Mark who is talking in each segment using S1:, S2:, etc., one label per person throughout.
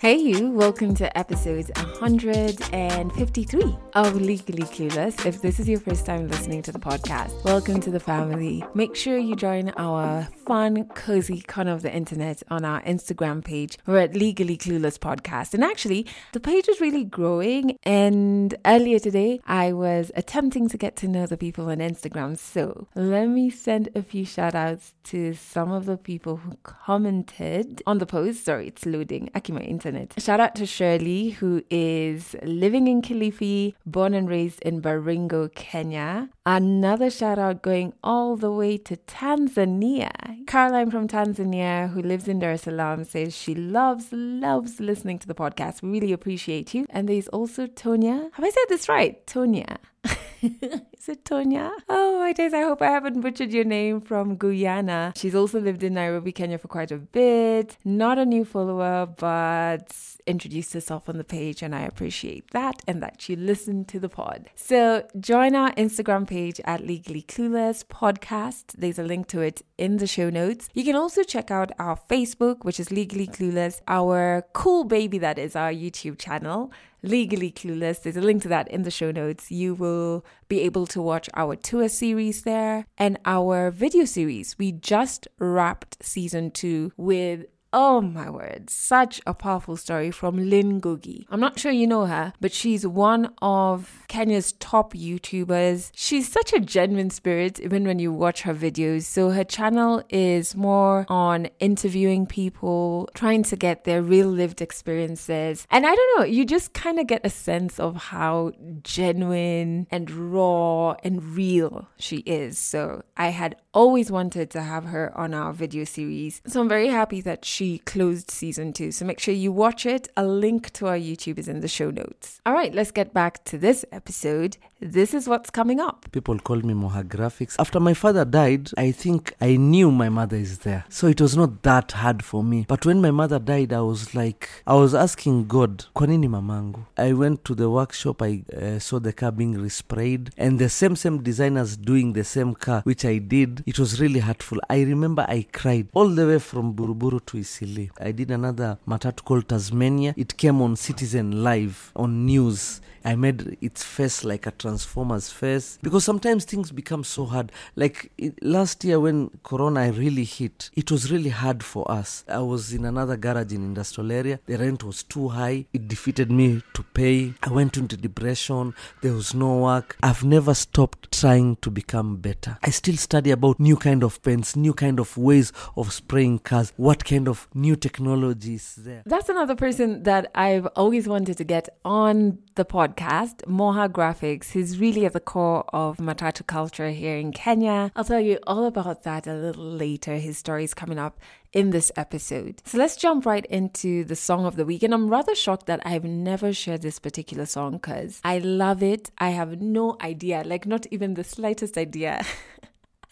S1: Hey, you, welcome to episode 153 of Legally Clueless. If this is your first time listening to the podcast, welcome to the family. Make sure you join our fun, cozy corner of the internet on our Instagram page. We're at Legally Clueless Podcast. And actually, the page is really growing. And earlier today, I was attempting to get to know the people on Instagram. So let me send a few shout outs to some of the people who commented on the post. Sorry, it's loading. Akima Internet internet. Shout out to Shirley, who is living in Kilifi, born and raised in Baringo, Kenya. Another shout out going all the way to Tanzania. Caroline from Tanzania, who lives in Dar es Salaam, says she loves, loves listening to the podcast. We really appreciate you. And there's also Tonya. Have I said this right? Tonya. Is it Tonya? Oh my days, I hope I haven't butchered your name from Guyana. She's also lived in Nairobi, Kenya for quite a bit. Not a new follower, but introduced herself on the page, and I appreciate that and that she listened to the pod. So join our Instagram page at Legally Clueless Podcast. There's a link to it in the show notes. You can also check out our Facebook, which is Legally Clueless, our cool baby that is our YouTube channel. Legally Clueless. There's a link to that in the show notes. You will be able to watch our tour series there and our video series. We just wrapped season two with Oh my word, such a powerful story from Lynn Ngugi. I'm not sure you know her, but she's one of Kenya's top YouTubers. She's such a genuine spirit, even when you watch her videos. So her channel is more on interviewing people, trying to get their real lived experiences. And I don't know, you just kind of get a sense of how genuine and raw and real she is. So I had always wanted to have her on our video series. So I'm very happy that she closed season two. So make sure you watch it. A link to our YouTube is in the show notes. All right, let's get back to this episode. This is what's coming up.
S2: People call me Moha Graphics. After my father died, I think I knew my mother is there. So it was not that hard for me. But when my mother died, I was like, I was asking God, Kwanini mamangu? I went to the workshop, I uh, saw the car being resprayed, and the same, same designers doing the same car, which I did. It was really hurtful. I remember I cried all the way from Buruburu to Eastleigh. I did another matatu called Tasmania. It came on Citizen Live on news. I made its face like a Transformer's face because sometimes things become so hard. Like it, last year when Corona really hit, it was really hard for us. I was in another garage in industrial area. The rent was too high. It defeated me to pay. I went into depression. There was no work. I've never stopped trying to become better. I still study about new kind of paints, new kind of ways of spraying cars. What kind of new technology is there?
S1: That's another person that I've always wanted to get on the podcast podcast, Moha Graphics. who's really at the core of Matatu culture here in Kenya. I'll tell you all about that a little later. His story is coming up in this episode. So let's jump right into the song of the week. And I'm rather shocked that I've never shared this particular song because I love it. I have no idea, like, not even the slightest idea.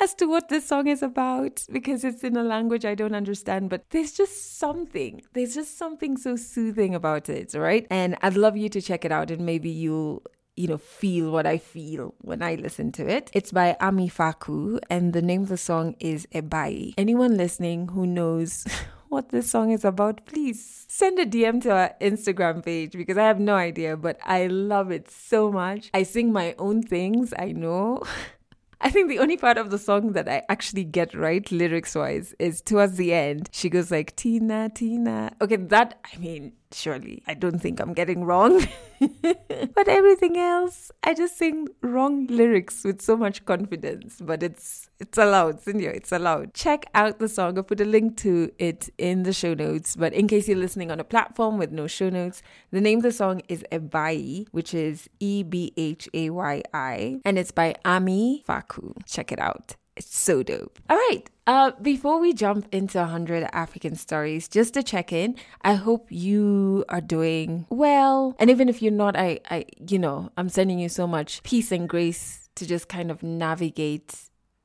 S1: as to what this song is about because it's in a language I don't understand, but there's just something. There's just something so soothing about it, right? And I'd love you to check it out and maybe you'll you know, feel what I feel when I listen to it. It's by Ami Faku, and the name of the song is Ebhayi. Anyone listening who knows what this song is about, please send a DM to our Instagram page because I have no idea, but I love it so much. I sing my own things, I know. I think the only part of the song that I actually get right lyrics wise is towards the end. She goes like Tina, Tina. Okay, that I mean, surely I don't think I'm getting wrong. but everything else, I just sing wrong lyrics with so much confidence. But it's it's allowed, Cynthia, it's allowed. Check out the song. I'll put a link to it in the show notes. But in case you're listening on a platform with no show notes, the name of the song is Ebhayi, which is E B H A Y I, and it's by Ami Faku. Check it out. It's so dope. All right. Uh, before we jump into 100 African stories, just to check in, I hope you are doing well. And even if you're not, I, I, you know, I'm sending you so much peace and grace to just kind of navigate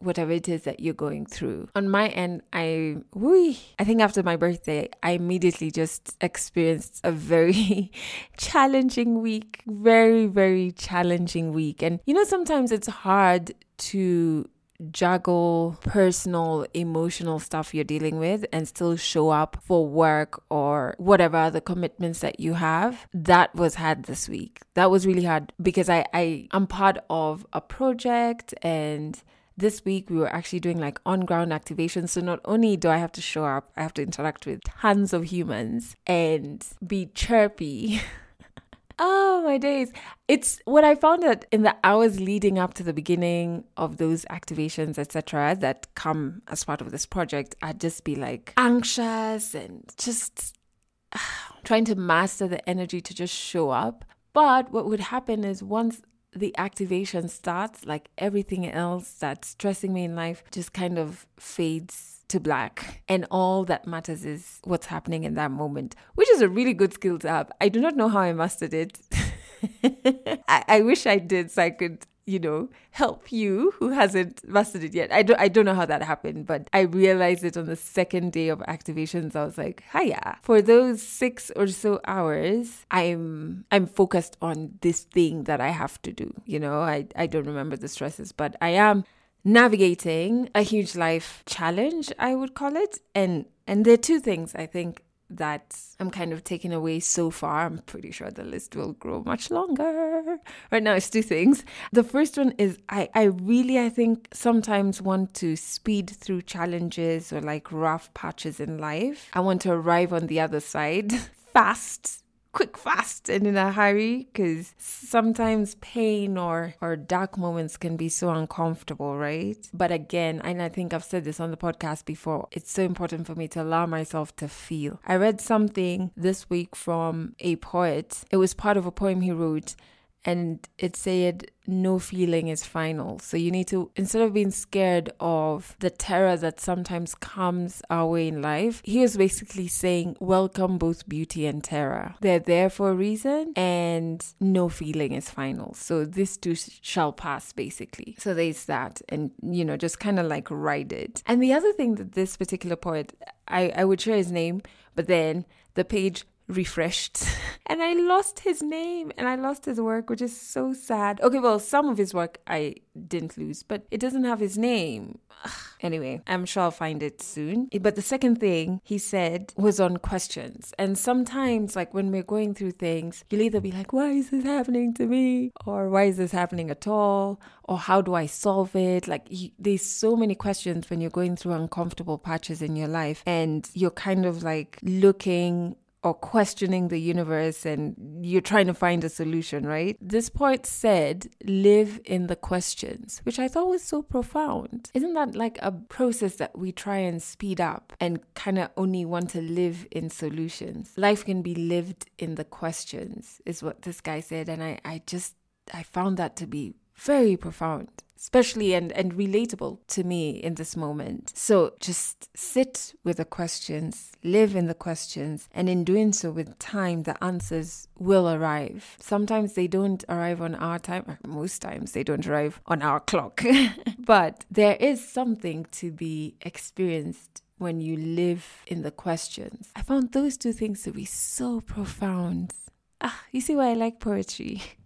S1: whatever it is that you're going through. On my end, I, whee, I think after my birthday, I immediately just experienced a very challenging week, very, very challenging week. And you know, sometimes it's hard to juggle personal, emotional stuff you're dealing with and still show up for work or whatever other commitments that you have. That was hard this week. That was really hard because I, I am part of a project and this week we were actually doing like on ground activations. So not only do I have to show up, I have to interact with tons of humans and be chirpy. Oh my days. It's what I found that in the hours leading up to the beginning of those activations, etc., that come as part of this project, I'd just be like anxious and just uh, trying to master the energy to just show up. But what would happen is once the activation starts, like everything else that's stressing me in life just kind of fades to black. And all that matters is what's happening in that moment, which is a really good skill to have. I do not know how I mastered it. I, I wish I did so I could you know, help you who hasn't mastered it yet. I don't I don't know how that happened, but I realized it on the second day of activations. I was like, hiya. For those six or so hours, I'm I'm focused on this thing that I have to do. You know, I, I don't remember the stresses, but I am navigating a huge life challenge, I would call it. And and there are two things I think that I'm kind of taking away so far. I'm pretty sure the list will grow much longer. Right now, it's two things. The first one is I, I really, I think, sometimes want to speed through challenges or like rough patches in life. I want to arrive on the other side fast quick fast and in a hurry because sometimes pain or or dark moments can be so uncomfortable right? But again and i think i've said this on the podcast before it's so important for me to allow myself to feel. I read something this week from a poet. It was part of a poem he wrote and it said no feeling is final. So you need to, instead of being scared of the terror that sometimes comes our way in life, he was basically saying, welcome both beauty and terror. They're there for a reason and no feeling is final. So this too shall pass, basically. So there's that. And, you know, just kind of like ride it. And the other thing that this particular poet, I, I would share his name, but then the page refreshed and I lost his name and I lost his work, which is so sad. Okay, well, some of his work I didn't lose, but it doesn't have his name. Ugh. Anyway, I'm sure I'll find it soon. But the second thing he said was on questions. And sometimes, like when we're going through things, you'll either be like, why is this happening to me? Or why is this happening at all? Or how do I solve it? Like, there's so many questions when you're going through uncomfortable patches in your life. And you're kind of like looking or questioning the universe and you're trying to find a solution, right? This poet said, live in the questions, which I thought was so profound. Isn't that like a process that we try and speed up and kind of only want to live in solutions? Life can be lived in the questions, is what this guy said. And I, I just, I found that to be very profound especially and, and relatable to me in this moment. So just sit with the questions, live in the questions, and in doing so with time, the answers will arrive. Sometimes they don't arrive on our time, most times they don't arrive on our clock, but there is something to be experienced when you live in the questions. I found those two things to be so profound. Ah, you see why I like poetry.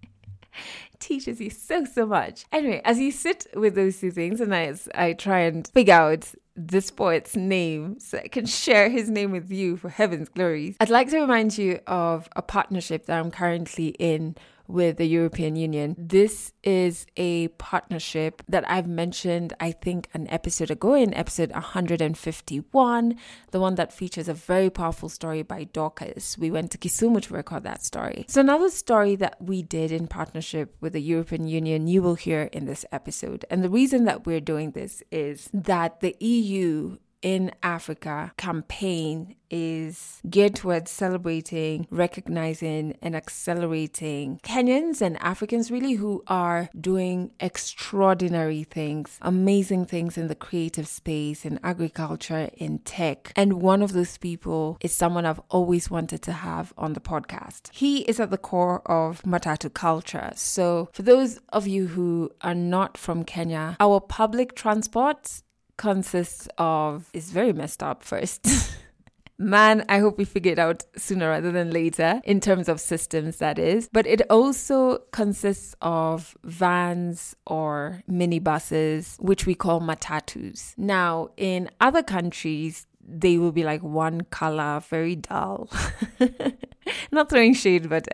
S1: teaches you so, so much. Anyway, as you sit with those two things, and as I try and figure out this poet's name so I can share his name with you for heaven's glories, I'd like to remind you of a partnership that I'm currently in with the European Union. This is a partnership that I've mentioned, I think, an episode ago in episode 151, the one that features a very powerful story by Dorcas. We went to Kisumu to record that story. So, another story that we did in partnership with the European Union, you will hear in this episode. And the reason that we're doing this is that the EU in Africa campaign is geared towards celebrating, recognizing, and accelerating Kenyans and Africans really who are doing extraordinary things, amazing things in the creative space, in agriculture, in tech. And one of those people is someone I've always wanted to have on the podcast. He is at the core of Matatu culture. So, for those of you who are not from Kenya, our public transport consists of is very messed up first. Man, I hope we figure it out sooner rather than later in terms of systems, that is. But it also consists of vans or minibuses, which we call matatus. Now, in other countries, they will be like one color, very dull. Not throwing shade, but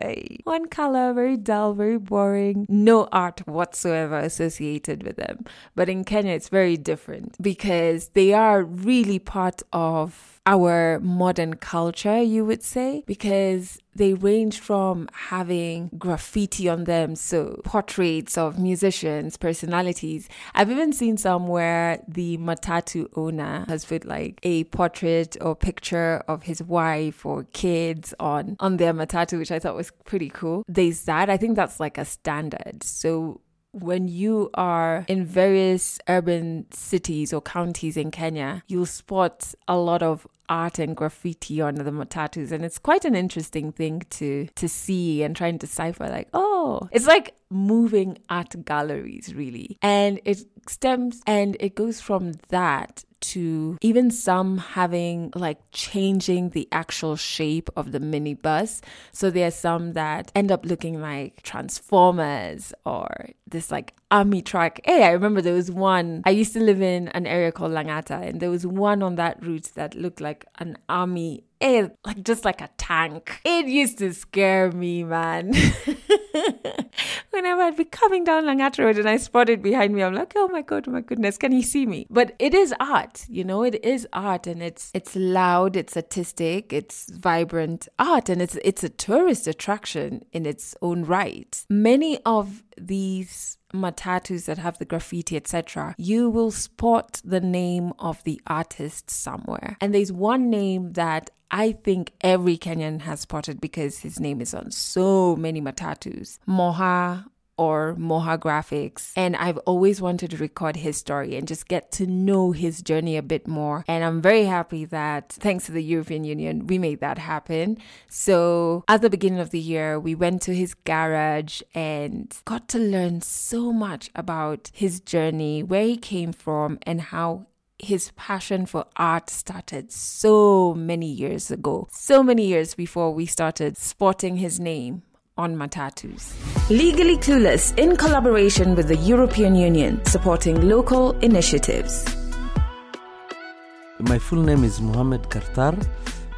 S1: one color, very dull, very boring, no art whatsoever associated with them. But in Kenya, it's very different because they are really part of our modern culture, you would say, because they range from having graffiti on them, so portraits of musicians, personalities. I've even seen some where the Matatu owner has put like a portrait or picture of his wife or kids on on their Matatu, which I thought was pretty cool. There's that. I think that's like a standard. So when you are in various urban cities or counties in Kenya, you'll spot a lot of art and graffiti on the matatus. And it's quite an interesting thing to to see and trying to decipher like oh it's like moving art galleries really. And it stems and it goes from that to even some having like changing the actual shape of the minibus. So there's some that end up looking like transformers or this like army truck. Hey, I remember there was one. I used to live in an area called Langata, and there was one on that route that looked like an army it like just like a tank. It used to scare me, man. Whenever I'd be coming down Langata Road and I spotted behind me, I'm like, oh my god, oh my goodness, can he see me? But it is art, you know, it is art and it's it's loud, it's artistic, it's vibrant art, and it's it's a tourist attraction in its own right. Many of these matatus that have the graffiti, etc., you will spot the name of the artist somewhere. And there's one name that I think every Kenyan has spotted because his name is on so many matatus. Moha or Moha Graphics. And I've always wanted to record his story and just get to know his journey a bit more. And I'm very happy that thanks to the European Union, we made that happen. So at the beginning of the year, we went to his garage and got to learn so much about his journey, where he came from, and how his passion for art started so many years ago, so many years before we started sporting his name on matatus. Legally Clueless in collaboration with the European Union, supporting local initiatives.
S2: My full name is Mohammed Kartar.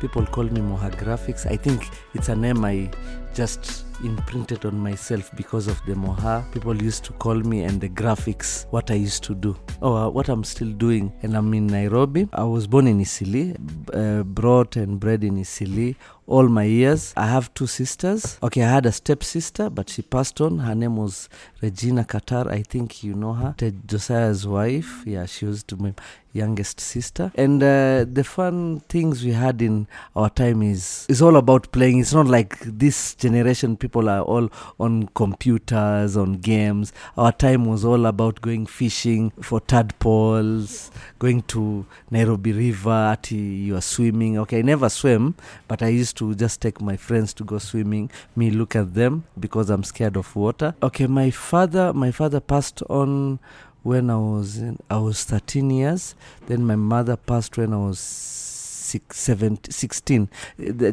S2: People call me Moha Graphics. I think it's a name I just imprinted on myself because of the Moha. People used to call me and the graphics, what I used to do. Oh, uh, what I'm still doing. And I'm in Nairobi. I was born in Eastleigh, uh, brought and bred in Eastleigh all my years. I have two sisters. Okay, I had a stepsister, but she passed on. Her name was Regina Qatar. I think you know her. Ted Josiah's wife. Yeah, she was to my youngest sister. And uh, the fun things we had in our time is is all about playing. It's not like this generation people are all on computers, on games. Our time was all about going fishing for tadpoles, going to Nairobi River. You are swimming. Okay, I never swim, but I used to just take my friends to go swimming. Me look at them because I'm scared of water. Okay, my father, my father passed on when I was in, I was 13 years. Then my mother passed when I was six, 17, 16,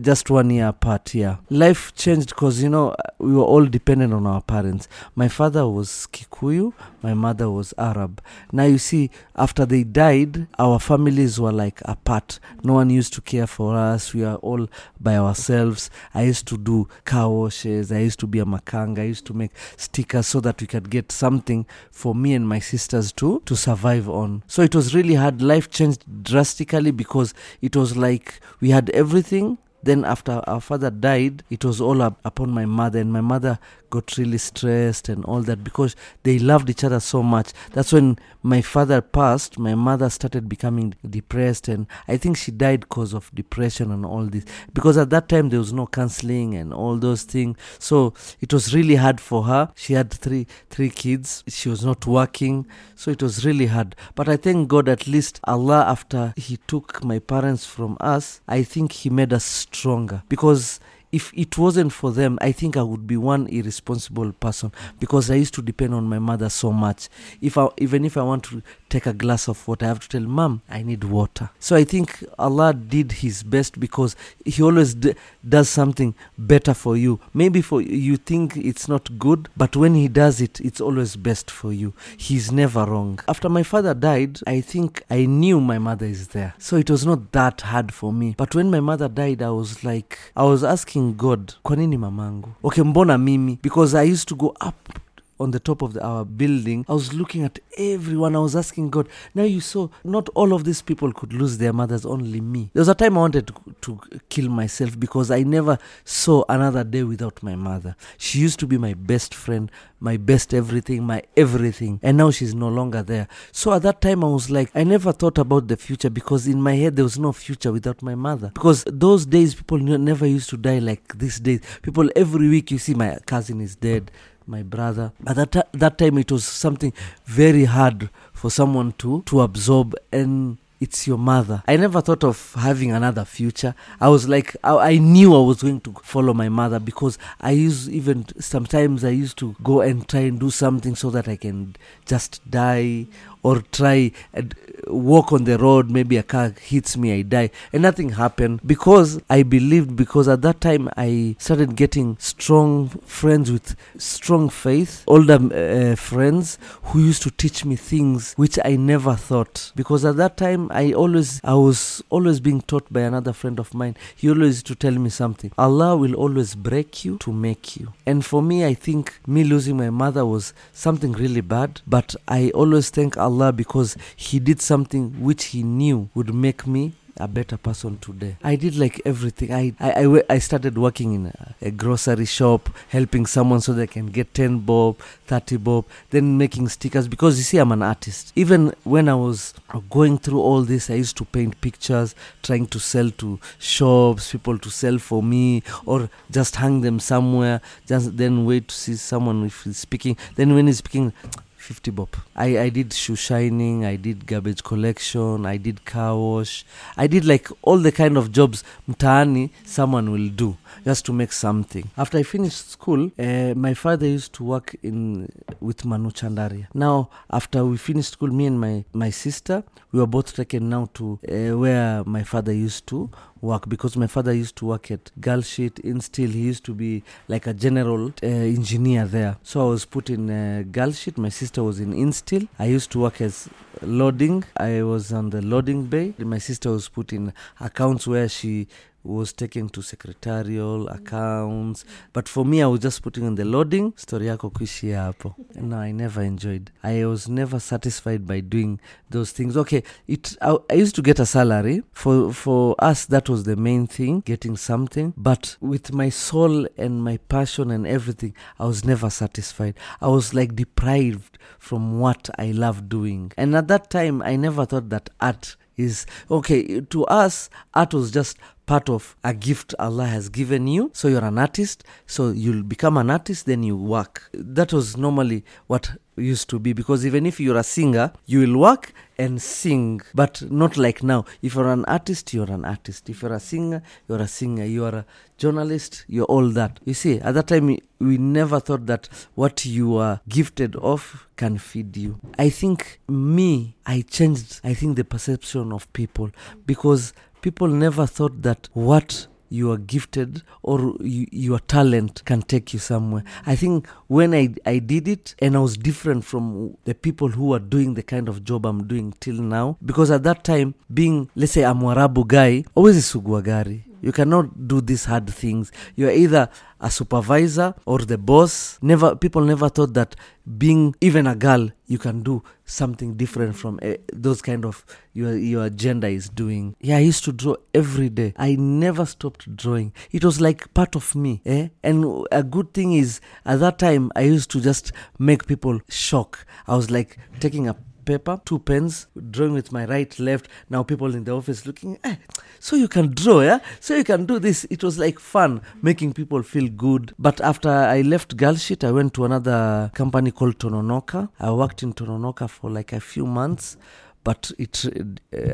S2: just one year apart. Yeah, life changed because you know we were all dependent on our parents. My father was Kikuyu, my mother was Arab. Now you see, after they died, our families were like apart. No one used to care for us. We are all by ourselves. I used to do car washes. I used to be a makanga. I used to make stickers so that we could get something for me and my sisters to to survive on. So it was really hard. Life changed drastically because it was like we had everything then after our father died it was all up upon my mother and my mother got really stressed and all that because they loved each other so much. That's when my father passed my mother started becoming depressed and i think she died because of depression and all this. Because at that time there was no counseling and all those things. So it was really hard for her. She had three three kids. She was not working. So it was really hard. But i thank god at least allah after he took my parents from us i think he made us stronger because if it wasn't for them, I think I would be one irresponsible person because I used to depend on my mother so much. If I, even if I want to take a glass of water, I have to tell mom I need water. So I think Allah did His best because He always d- does something better for you. Maybe for you think it's not good, but when He does it, it's always best for you. He's never wrong. After my father died, I think I knew my mother is there, so it was not that hard for me. But when my mother died, I was like, I was asking God, kwa nini mamangu? Okay, mbona mimi? Because I used to go up on the top of the, our building, I was looking at everyone. I was asking God, now you saw not all of these people could lose their mothers, only me. There was a time I wanted to, to kill myself because I never saw another day without my mother. She used to be my best friend, my best everything, my everything. And now she's no longer there. So at that time, I was like, I never thought about the future because in my head, there was no future without my mother. Because those days, people never used to die like these days. People, every week, you see, my cousin is dead my brother. But that that time it was something very hard for someone to to absorb and it's your mother. I never thought of having another future. I was like, I, I knew I was going to follow my mother because I used even sometimes I used to go and try and do something so that I can just die or try and walk on the road. Maybe a car hits me, I die, and nothing happened because I believed. Because at that time I started getting strong friends with strong faith, older uh, friends who used to teach me things which I never thought. Because at that time I always I was always being taught by another friend of mine. He always used to tell me something. Allah will always break you to make you. And for me, I think me losing my mother was something really bad. But I always thank Allah because He did something which He knew would make me a better person today. I did like everything. I I, I, I started working in a, a grocery shop, helping someone so they can get 10 bob, 30 bob, then making stickers because you see, I'm an artist. Even when I was going through all this, I used to paint pictures, trying to sell to shops, people to sell for me, or just hang them somewhere, just then wait to see someone if he's speaking. Then when he's speaking, 50 bob. I, I did shoe shining, I did garbage collection, I did car wash. I did like all the kind of jobs mtaani someone will do just to make something. After I finished school, uh, my father used to work in with Manu Chandaria. Now, after we finished school, me and my, my sister, we were both taken now to uh, where my father used to work because my father used to work at Galsheet Insteel. He used to be like a general uh, engineer there. So I was put in uh, Galsheet. My sister was in Insteel. I used to work as loading. I was on the loading bay. My sister was put in accounts where she was taken to secretarial accounts. But for me i was just putting on the loading. Story yako kuishia hapo. No i never enjoyed. I was never satisfied by doing those things. Okay it I, I used to get a salary. For for us that was the main thing getting something. But with my soul and my passion and everything i was never satisfied. I was like deprived from what i love doing. And at that time i never thought that art is okay to us art was just part of a gift allah has given you. So you're an artist so you'll become an artist then you work. That was normally what used to be because even if you're a singer you will work and sing but not like now. If you're an artist you're an artist. If you're a singer you're a singer. You're a journalist you're all that. You see at that time we never thought that what you are gifted of can feed you. I think me i changed i think the perception of people because people never thought that what you are gifted or you, your talent can take you somewhere. I think when I, I did it and I was different from the people who are doing the kind of job I'm doing till now, because at that time, being, let's say, a Mwarabu guy, always sugua gari You cannot do these hard things. You are either a supervisor or the boss. Never people never thought that being even a girl you can do something different from uh, those kind of your your agenda is doing. Yeah, I used to draw every day. I never stopped drawing. It was like part of me. Eh? And a good thing is at that time I used to just make people shock. I was like taking a paper, two pens, drawing with my right, left. Now people in the office looking, eh, so you can draw, yeah? So you can do this. It was like fun, making people feel good. But after I left Girlshit, I went to another company called Tononoka. I worked in Tononoka for like a few months but it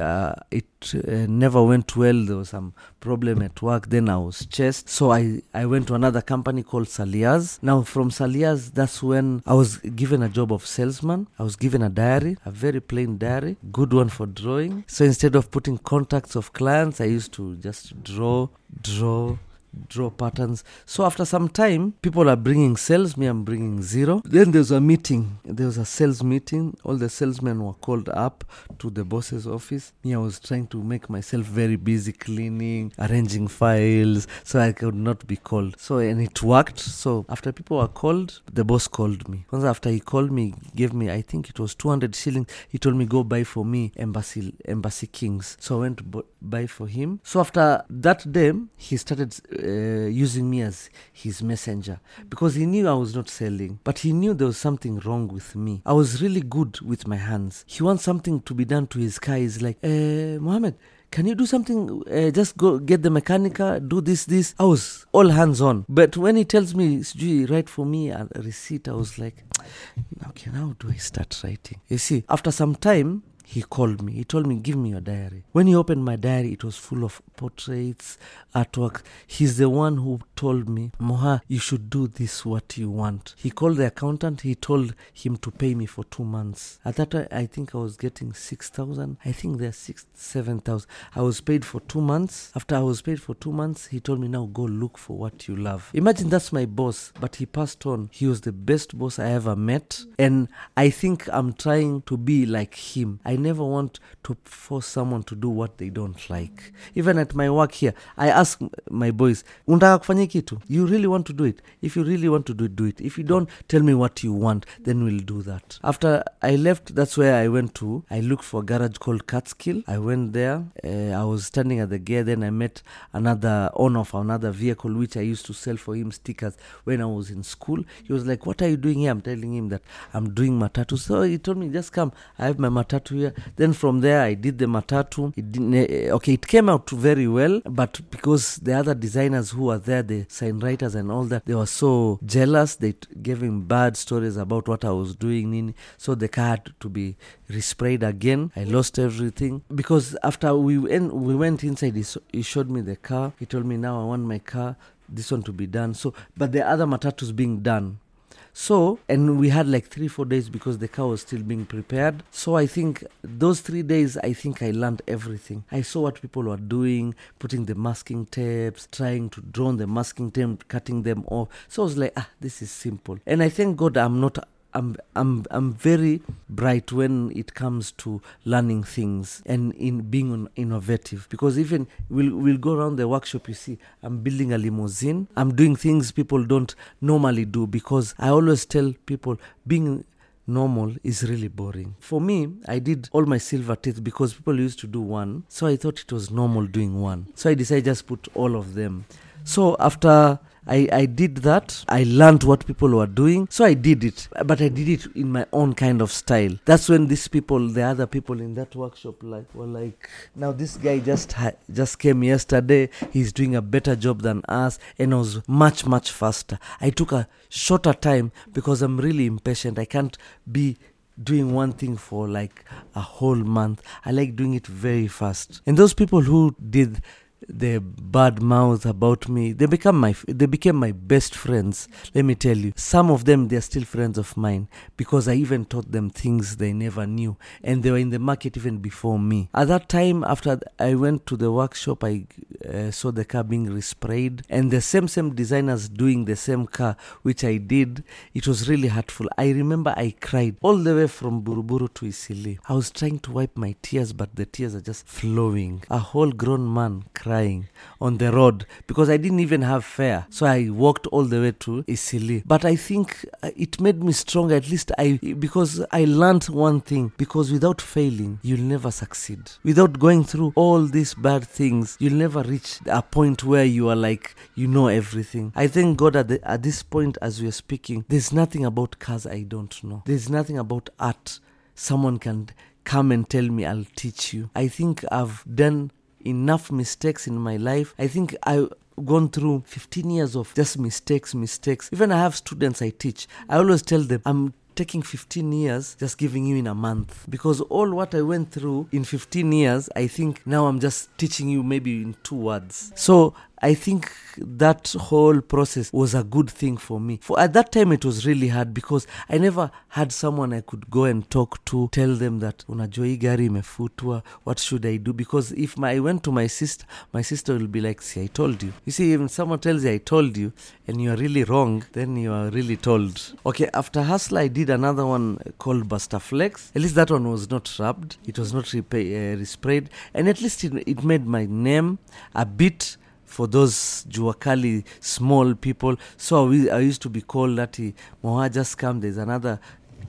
S2: uh, it uh, never went well. There was some problem at work. Then I was chased, so I I went to another company called Salias. Now from Salias, that's when I was given a job of salesman. I was given a diary, a very plain diary, good one for drawing. So instead of putting contacts of clients, I used to just draw, draw, draw patterns. So after some time, people are bringing sales, me I'm bringing zero. Then there's a meeting. There was a sales meeting. All the salesmen were called up to the boss's office. Me, I was trying to make myself very busy cleaning, arranging files, so I could not be called. So and it worked. So after people were called, the boss called me. Once after he called me, gave me I think it was 200 shillings. He told me go buy for me embassy embassy kings. So I went to buy for him. So after that day, he started uh, using me as his messenger because he knew I was not selling, but he knew there was something wrong with me. I was really good with my hands. He wants something to be done to his car. He's like, uh, Mohammed, can you do something? Uh, just go get the mechanica, do this, this. I was all hands on. But when he tells me, Sijui, write for me a receipt, I was like, okay, now do I start writing? You see, after some time, he called me. He told me, Give me your diary. When he opened my diary, it was full of portraits, artwork. He's the one who told me, Moha, you should do this what you want. He called the accountant. He told him to pay me for two months. At that time, I think I was getting 6,000. I think they're 6, 7,000. I was paid for two months. After I was paid for two months, he told me, Now go look for what you love. Imagine that's my boss, but he passed on. He was the best boss I ever met. And I think I'm trying to be like him. I never want to force someone to do what they don't like. Even at my work here, I ask my boys? You really want to do it? If you really want to do it, do it. If you don't, tell me what you want, then we'll do that. After I left, that's where I went to. I looked for a garage called Catskill. I went there. Uh, I was standing at the gate. Then I met another owner of another vehicle, which I used to sell for him stickers when I was in school. He was like, what are you doing here? I'm telling him that I'm doing matatu. So he told me, just come. I have my matatu here. Then from there, I did the matatu. It uh, okay, it came out very well, but because the other designers who were there, the sign writers and all that, they were so jealous. They t- gave him bad stories about what I was doing. So the car had to be resprayed again. I lost everything because after we went, we went inside, he, so, he showed me the car. He told me, now I want my car, this one to be done. So, but the other matatus being done. So, and we had like three, four days because the car was still being prepared. So, I think those three days, I think I learned everything. I saw what people were doing, putting the masking tapes, trying to draw the masking tape, cutting them off. So, I was like, ah, this is simple. And I thank God I'm not I'm I'm I'm very bright when it comes to learning things and in being innovative because even we'll we'll go around the workshop you see I'm building a limousine I'm doing things people don't normally do because I always tell people being normal is really boring. For me, I did all my silver teeth because people used to do one. So I thought it was normal doing one. So I decided just put all of them. So after I, I did that. I learned what people were doing. So I did it. But I did it in my own kind of style. That's when these people, the other people in that workshop, like were like, now this guy just just came yesterday. He's doing a better job than us, and I was much much faster. I took a shorter time because I'm really impatient. I can't be doing one thing for like a whole month. I like doing it very fast. And those people who did the bad mouth about me. They become my they became my best friends let me tell you. Some of them they're still friends of mine because i even taught them things they never knew and they were in the market even before me. At that time after i went to the workshop i uh, saw the car being resprayed and the same same designers doing the same car which i did it was really hurtful. I remember i cried all the way from buruburu to Eastleigh i was trying to wipe my tears but the tears are just flowing. A whole grown man cried crying on the road because I didn't even have fare. So I walked all the way to Eastleigh. But I think uh, it made me stronger. At least I, because I learned one thing. Because without failing, you'll never succeed. Without going through all these bad things, you'll never reach a point where you are like you know everything. I thank God at, the, at this point as we are speaking. There's nothing about cars I don't know. There's nothing about art someone can come and tell me I'll teach you. I think I've done enough mistakes in my life. I think I gone through 15 years of just mistakes, mistakes. Even I have students I teach. I always tell them I'm taking 15 years just giving you in a month because all what I went through in 15 years, I think now I'm just teaching you maybe in two words. So I think that whole process was a good thing for me. For at that time it was really hard because I never had someone I could go and talk to, tell them that unajua gari what should I do? Because if my, I went to my sister, my sister will be like, see, I told you. You see, even someone tells you I told you and you are really wrong, then you are really told. Okay, after Hustler, I did another one called Buster Flex. At least that one was not rubbed, it was not repay, uh, resprayed, and at least it, it made my name a bit for those juakali small people. So I, I used to be called that eh, Moha just come, there's another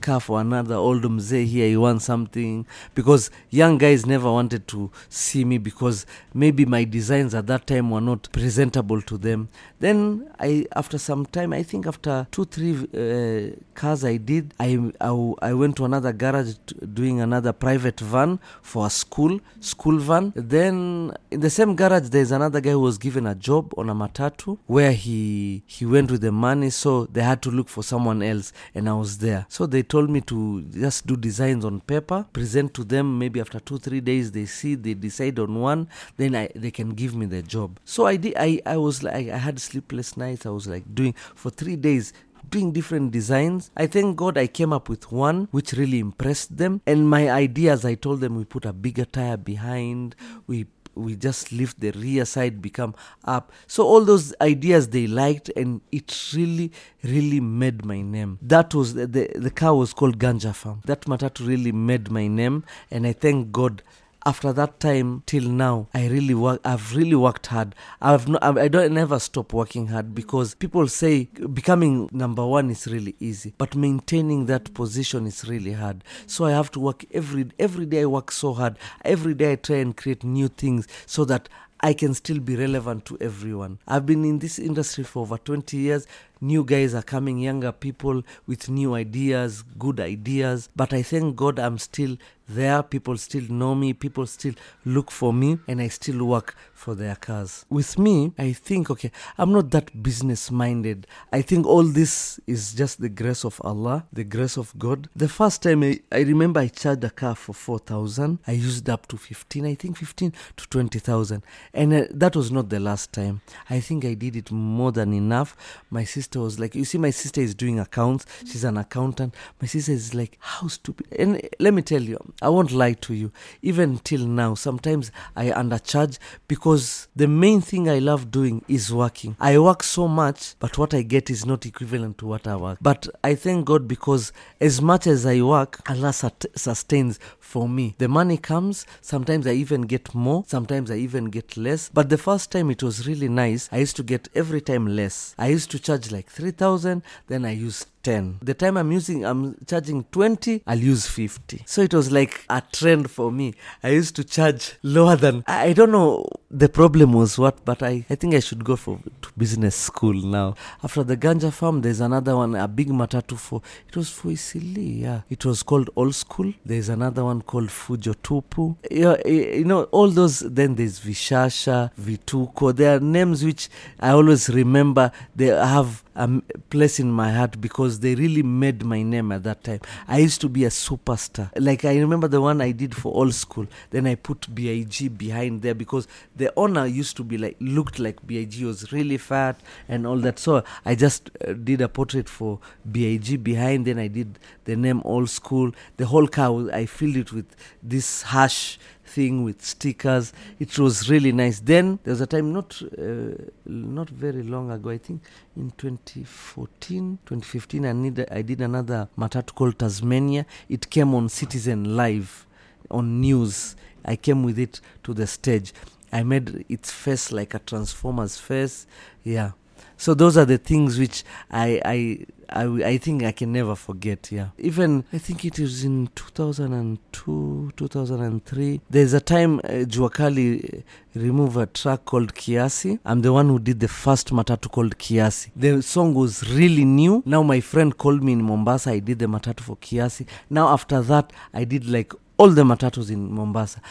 S2: car for another old mzee here, he wants something. Because young guys never wanted to see me because maybe my designs at that time were not presentable to them. Then I, after some time, I think after two, three uh, cars I did, I, I, I went to another garage to, doing another private van for a school, school van. Then in the same garage, there's another guy who was given a job on a matatu where he he went with the money, so they had to look for someone else, and I was there. So they told me to just do designs on paper, present to them. Maybe after two, three days, they see, they decide on one, then I, they can give me the job. So I did. I, I was like, I had sleepless nights. I was like doing for three days doing different designs. I thank God I came up with one which really impressed them. And my ideas, I told them we put a bigger tire behind, we we just lift the rear side become up. So all those ideas they liked and it really really made my name. That was the, the, the car was called ganja farm. That matatu really made my name and i thank god after that time till now i really work i've really worked hard i've no, i don't never stop working hard because people say becoming number one is really easy but maintaining that position is really hard so i have to work every every day i work so hard every day i try and create new things so that I can still be relevant to everyone. I've been in this industry for over 20 years. New guys are coming, younger people with new ideas, good ideas. But I thank God I'm still there. People still know me. People still look for me, and I still work for their cars. With me, I think, okay, I'm not that business minded. I think all this is just the grace of Allah, the grace of God. The first time I, I remember I charged a car for 4,000, I used up to 15, I think 15 to 20,000. And uh, that was not the last time. I think I did it more than enough. My sister was like, you see, my sister is doing accounts, she's an accountant. My sister is like, how stupid. And let me tell you, I won't lie to you. Even till now, sometimes I undercharge because the main thing I love doing is working. I work so much, but what I get is not equivalent to what I work. But I thank God because as much as I work, Allah sustains for me. The money comes, sometimes I even get more, sometimes I even get less. But the first time it was really nice. I used to get every time less. I used to charge like 3000, then I used 10. The time I'm using, I'm charging 20, I'll use 50. So it was like a trend for me. I used to charge lower than, I I don't know the problem was what, but I, I think I should go for to business school now. After the ganja farm, there's another one, a big matatu for, it was for Eastleigh, yeah. It was called Old School. There's another one called Fujo. Yeah, eh, you know, all those, then there's Vishasha, Vituko. There are names which I always remember. They have a m- place in my heart because they really made my name at that time. I used to be a superstar. Like I remember the one I did for old school. Then I put BIG behind there because the owner used to be like looked like BIG was really fat and all that. So I just uh, did a portrait for BIG behind. Then I did the name old school. The whole car I filled it with this hash thing with stickers. It was really nice. Then there was a time not uh, not very long ago. I think in 2014, 2015. I need I did another matatu called Tasmania. It came on Citizen Live on news. I came with it to the stage. I made its face like a transformer's face. Yeah. So those are the things which I I I, I think I can never forget. Yeah. Even I think it was in 2002, 2003. There's a time uh, Jua Cali removed a track called Kiasi. I'm the one who did the first matatu called Kiasi. The song was really new. Now my friend called me in Mombasa. I did the matatu for Kiasi. Now after that, I did like all the matatus in Mombasa.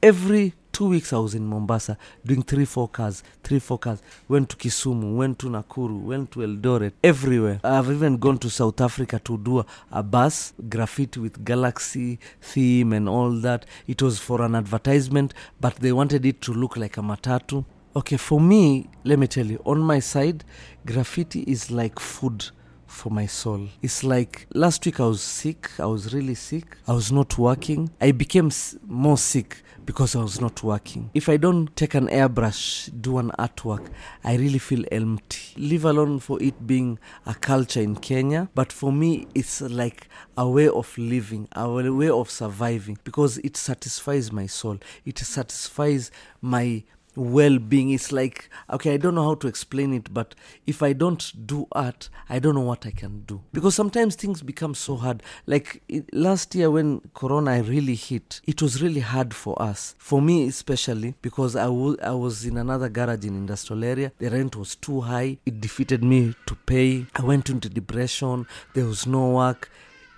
S2: Every two weeks I was in Mombasa doing three, four cars, three, four cars. Went to Kisumu, went to Nakuru, went to Eldoret, everywhere. I've even gone to South Africa to do a, a bus graffiti with galaxy theme and all that. It was for an advertisement, but they wanted it to look like a matatu. Okay, for me, let me tell you, on my side, graffiti is like food for my soul. It's like last week I was sick. I was really sick. I was not working. I became more sick because I was not working. If I don't take an airbrush, do an artwork, I really feel empty. Leave alone for it being a culture in Kenya, but for me, it's like a way of living, a way of surviving because it satisfies my soul. It satisfies my well-being. It's like okay i don't know how to explain it but if i don't do art i don't know what i can do. Because sometimes things become so hard. Like it, last year when corona really hit it was really hard for us. For me especially because I wa- I was in another garage in industrial area. The rent was too high. It defeated me to pay. I went into depression. There was no work.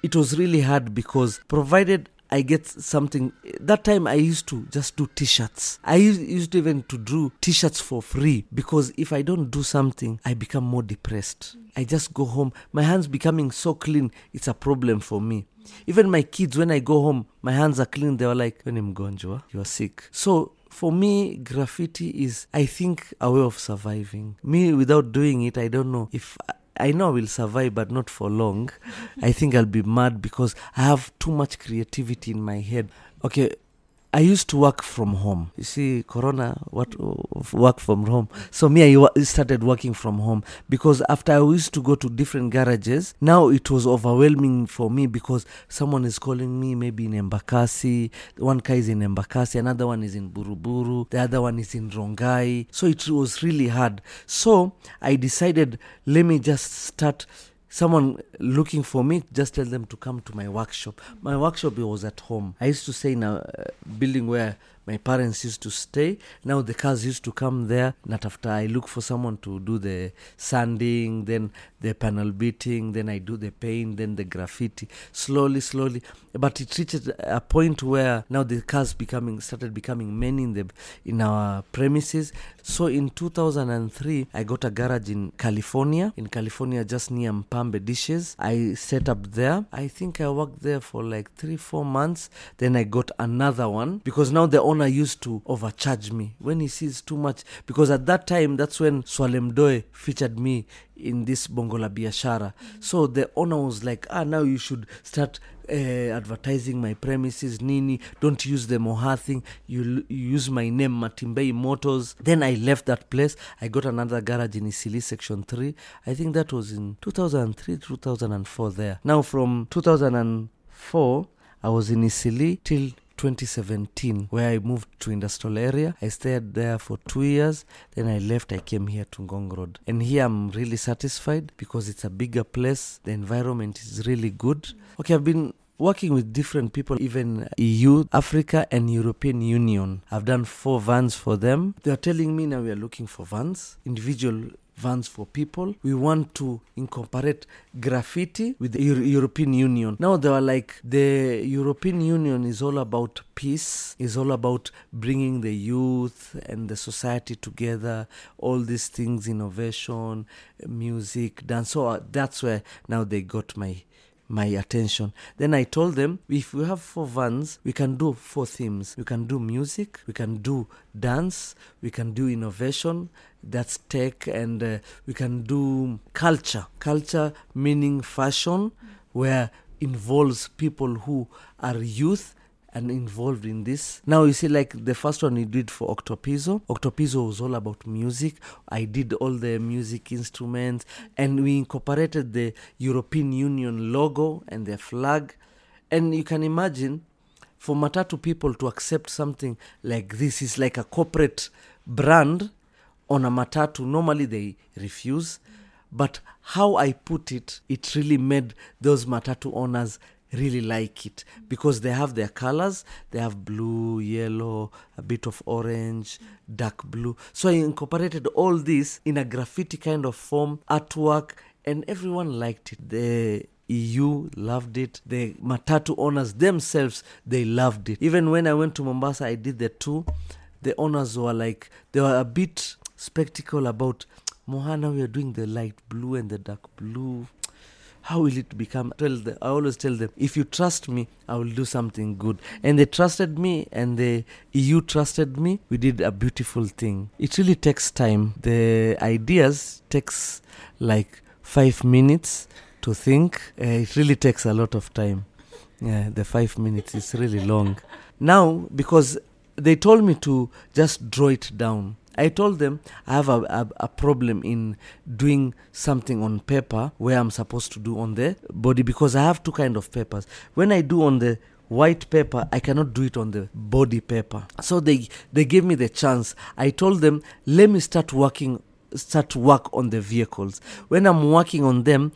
S2: It was really hard because provided I get something. That time I used to just do t-shirts. I used, even to do t-shirts for free because if I don't do something, I become more depressed. I just go home. My hands becoming so clean, it's a problem for me. Even my kids, when I go home, my hands are clean. They were like, "When mgonjwa, you are sick." So for me, graffiti is, I think, a way of surviving. Me, without doing it, I don't know if I know I will survive, but not for long. I think I'll be mad because I have too much creativity in my head. Okay, I used to work from home. You see, Corona, what work from home. So me, I started working from home because after I used to go to different garages, now it was overwhelming for me because someone is calling me maybe in Embakasi. One guy is in Embakasi, another one is in Buruburu, the other one is in Rongai. So it was really hard. So I decided, let me just start someone looking for me just tell them to come to my workshop. My workshop was at home. I used to stay in a uh, building where my parents used to stay. Now the cars used to come there. Not after i look for someone to do the sanding then the panel beating then i do the paint then the graffiti. Slowly slowly. But it reached a point where now the cars becoming started becoming many in the in our premises. So in 2003 i got a garage in california. In california just near mpambe dishes. I set up there. I think i worked there for like three four months. Then i got another one. Because now the owner used to overcharge me when he sees too much. Because at that time that's when Swaleh Mdoe featured me in this bongo la biashara. So the owner was like ah now you should start uh, advertising my premises nini. Don't use the moha thing. You, you use my name matimbei motors. Then i left that place. I got another garage in Eastleigh section 3 i think that was in 2003 2004 there. Now from 2004 i was in Eastleigh till 2017 where i moved to industrial area. I stayed there for two years then i left i came here to ngong road. And here i'm really satisfied because it's a bigger place the environment is really good. Okay i've been working with different people even eu africa and european union. I've done four vans for them. They're telling me now we are looking for vans individual vans for people. We want to incorporate graffiti with the Euro- European Union. Now they were like, the European Union is all about peace, is all about bringing the youth and the society together, all these things, innovation, music, dance. So uh, that's where now they got my my attention. Then I told them if we have four vans, we can do four themes. We can do music, we can do dance, we can do innovation, that's tech, and uh, we can do culture. Culture meaning fashion, where involves people who are youth and involved in this. Now you see, like the first one we did for Octopizzo. Octopizzo was all about music. I did all the music instruments, and we incorporated the European Union logo and their flag. And you can imagine, for matatu people to accept something like this is like a corporate brand on a matatu normally they refuse but how i put it it really made those matatu owners really like it because they have their colors they have blue yellow a bit of orange dark blue so i incorporated all this in a graffiti kind of form artwork and everyone liked it the EU loved it. The Matatu owners themselves, they loved it. Even when I went to Mombasa, I did the tour. The owners were like, they were a bit spectacle about, Mohana, we are doing the light blue and the dark blue. How will it become? Tell the, I always tell them, if you trust me, I will do something good. And they trusted me, and the EU trusted me. We did a beautiful thing. It really takes time. The ideas takes like five minutes to think. Uh, it really takes a lot of time. Yeah, the five minutes is really long. Now, because they told me to just draw it down. I told them I have a, a, a problem in doing something on paper where I'm supposed to do on the body because I have two kind of papers. When I do on the white paper i cannot do it on the body paper. So they they gave me the chance. I told them let me start working start work on the vehicles. When i'm working on them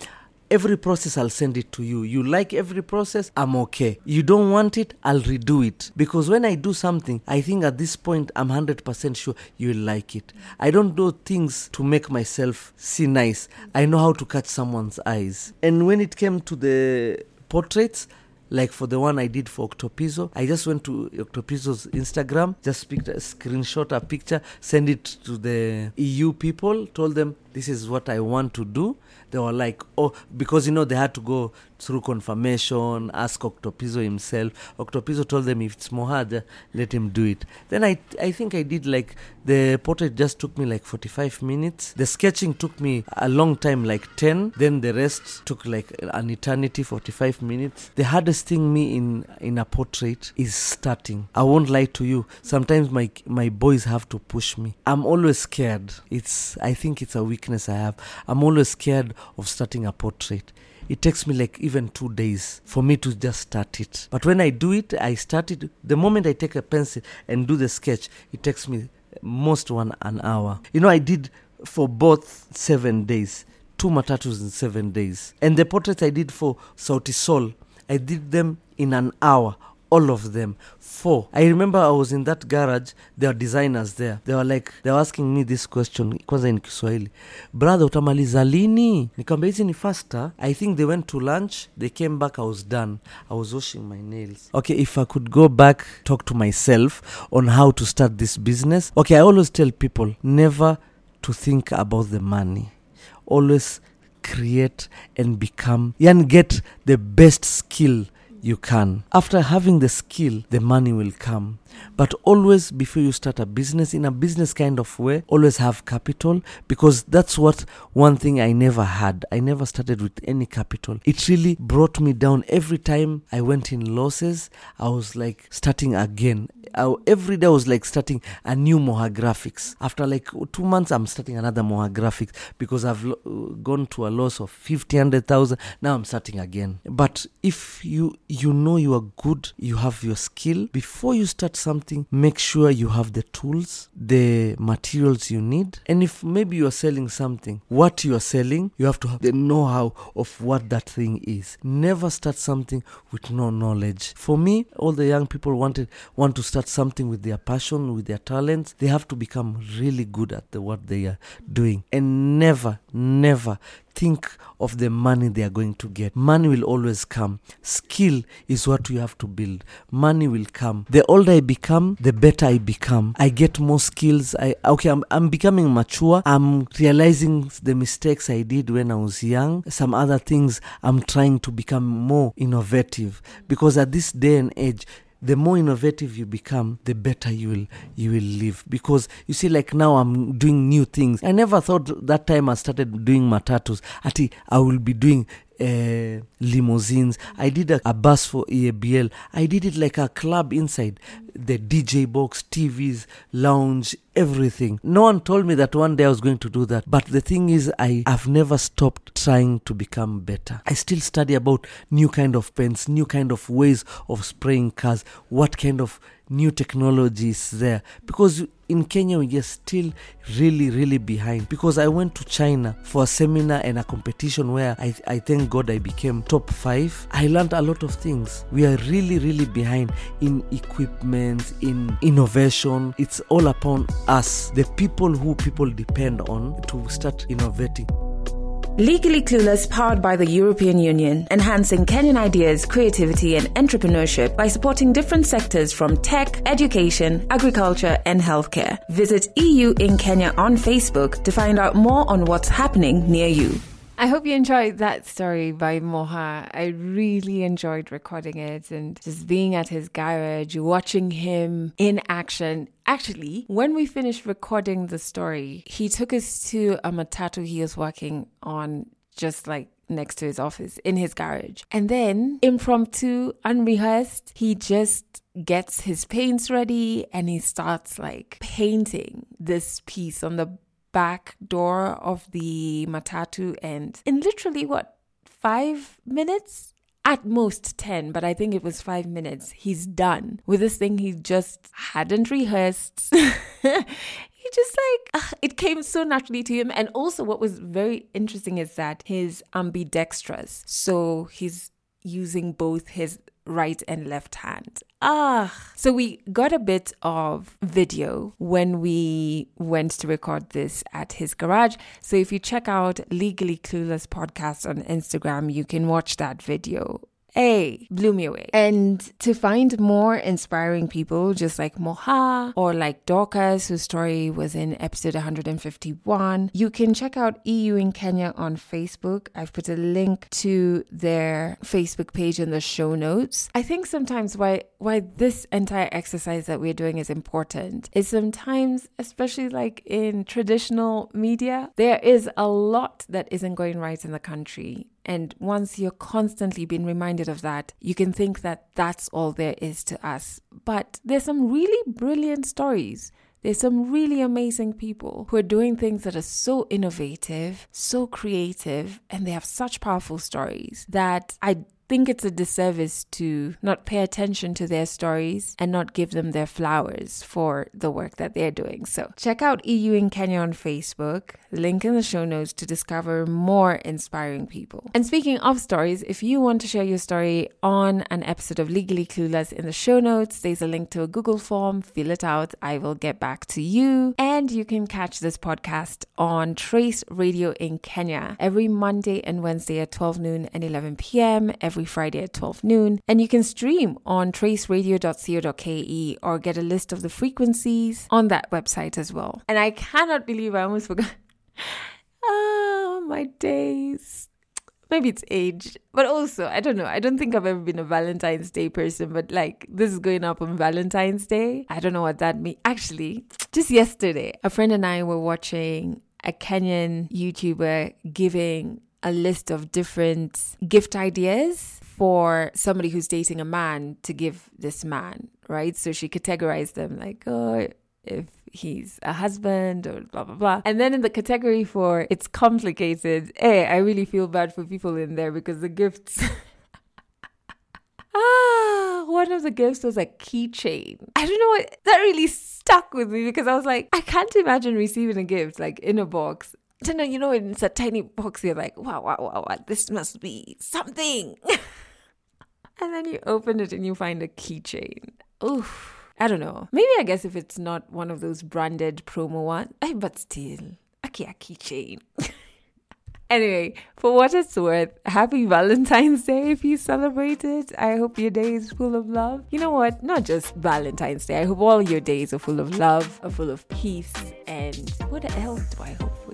S2: every process I'll send it to you. You like every process, I'm okay. You don't want it, I'll redo it. Because when I do something, I think at this point I'm 100% sure you'll like it. I don't do things to make myself see nice. I know how to catch someone's eyes. And when it came to the portraits, like for the one I did for Octopizzo, I just went to Octopizzo's Instagram, just picked a screenshot, a picture, send it to the EU people, told them this is what I want to do. They were like, oh, because you know they had to go through confirmation, ask Octopizzo himself. Octopizzo told them if it's Mohad, let him do it. Then I, I think I did like the portrait just took me like 45 minutes. The sketching took me a long time, like 10. Then the rest took like an eternity, 45 minutes. The hardest thing me in in a portrait is starting. I won't lie to you. Sometimes my my boys have to push me. I'm always scared. It's I think it's a weakness I have. I'm always scared of starting a portrait it takes me like even two days for me to just start it. But when I do it, I start it. The moment I take a pencil and do the sketch, it takes me most one an hour. You know, I did for both seven days, two matatus in seven days. And the portraits I did for Sauti Sol, I did them in an hour. All of them. Four. I remember I was in that garage, there were designers there. They were like, they were asking me this question, kwanza in Kiswahili. Brother, utamaliza lini? Nikamwambia hizi ni faster. I think they went to lunch, they came back, I was done. I was washing my nails. Okay, if I could go back, talk to myself on how to start this business. Okay, I always tell people never to think about the money. Always create and become and get the best skill you can. After having the skill, the money will come. But always, before you start a business, in a business kind of way, always have capital because that's what one thing I never had. I never started with any capital. It really brought me down. Every time I went in losses, I was like starting again. I, every day I was like starting a new Moha graphics. After like two months, I'm starting another Moha graphics because I've lo- gone to a loss of 50, 100,000. Now I'm starting again. But if you you know you are good, you have your skill, before you start something, make sure you have the tools, the materials you need. And if maybe you are selling something, what you are selling, you have to have the know how of what that thing is. Never start something with no knowledge. For me, all the young people wanted want to start something with their passion, with their talents. They have to become really good at the what they are doing. And never, never think of the money they are going to get. Money will always come. Skill is what you have to build. Money will come. The older I become, the better I become. I get more skills. I okay, I'm, I'm becoming mature. I'm realizing the mistakes I did when I was young. Some other things I'm trying to become more innovative because at this day and age the more innovative you become the better you will you will live. Because you see like now i'm doing new things. I never thought that time i started doing matatus ati i will be doing uh, limousines. I did a, a bus for EABL. I did it like a club inside the DJ box, TVs, lounge, everything. No one told me that one day I was going to do that. But the thing is, I have never stopped trying to become better. I still study about new kind of pens, new kind of ways of spraying cars, what kind of new technology is there. Because in Kenya we are still really really behind. Because I went to China for a seminar and a competition where I, I thank God I became top 5 I learned a lot of things. We are really really behind in equipment in innovation. It's all upon us the people who people depend on to start innovating
S1: Legally Clueless, powered by the European Union, enhancing Kenyan ideas, creativity, and entrepreneurship by supporting different sectors from tech, education, agriculture, and healthcare. Visit EU in Kenya on Facebook to find out more on what's happening near you. I hope you enjoyed that story by Moha. I really enjoyed recording it and just being at his garage, watching him in action. Actually, when we finished recording the story, he took us to a matatu he was working on just like next to his office in his garage. And then, impromptu, unrehearsed, he just gets his paints ready and he starts like painting this piece on the back door of the matatu and in literally what five minutes? At most 10 but i think it was five minutes. He's done with this thing he just hadn't rehearsed. He just like uh, it came so naturally to him. And also what was very interesting is that he's ambidextrous so he's using both his right and left hand. Ah, so we got a bit of video when we went to record this at his garage. So if you check out Legally Clueless podcast on Instagram, you can watch that video hey, blew me away. And to find more inspiring people just like Moha or like Dorcas, whose story was in episode 151, you can check out EU in Kenya on Facebook. I've put a link to their Facebook page in the show notes. I think sometimes why why this entire exercise that we're doing is important is sometimes, especially like in traditional media, there is a lot that isn't going right in the country and once you're constantly being reminded of that, you can think that that's all there is to us. But there's some really brilliant stories. There's some really amazing people who are doing things that are so innovative, so creative, and they have such powerful stories that I think it's a disservice to not pay attention to their stories and not give them their flowers for the work that they're doing. So check out EU in Kenya on Facebook, link in the show notes to discover more inspiring people. And speaking of stories, if you want to share your story on an episode of Legally Clueless in the show notes, there's a link to a Google form. Fill it out. I will get back to you. And you can catch this podcast on Trace Radio in Kenya every Monday and Wednesday at 12 noon and 11 p.m. Every every Friday at 12 noon. And you can stream on traceradio.co.ke or get a list of the frequencies on that website as well. And I cannot believe I almost forgot. oh, my days maybe it's age, but also I don't know. I don't think I've ever been a Valentine's Day person, but like this is going up on Valentine's Day. I don't know what that means. Actually, just yesterday, a friend and I were watching a Kenyan YouTuber giving a list of different gift ideas for somebody who's dating a man to give this man, right? So she categorized them like, oh, if he's a husband or blah blah blah. And then in the category for it's complicated, hey, I really feel bad for people in there because the gifts Ah, one of the gifts was a keychain. I don't know what that really stuck with me because I was like, I can't imagine receiving a gift like in a box don't you know, it's a tiny box. You're like, wow, wow, wow, wow, this must be something. and then you open it and you find a keychain. Oof. I don't know. Maybe I guess if it's not one of those branded promo ones, but still, okay, a keychain. Anyway, for what it's worth, happy Valentine's Day if you celebrate it. I hope your day is full of love. You know what? Not just Valentine's Day. I hope all your days are full of love, are full of peace, and what else do I hope?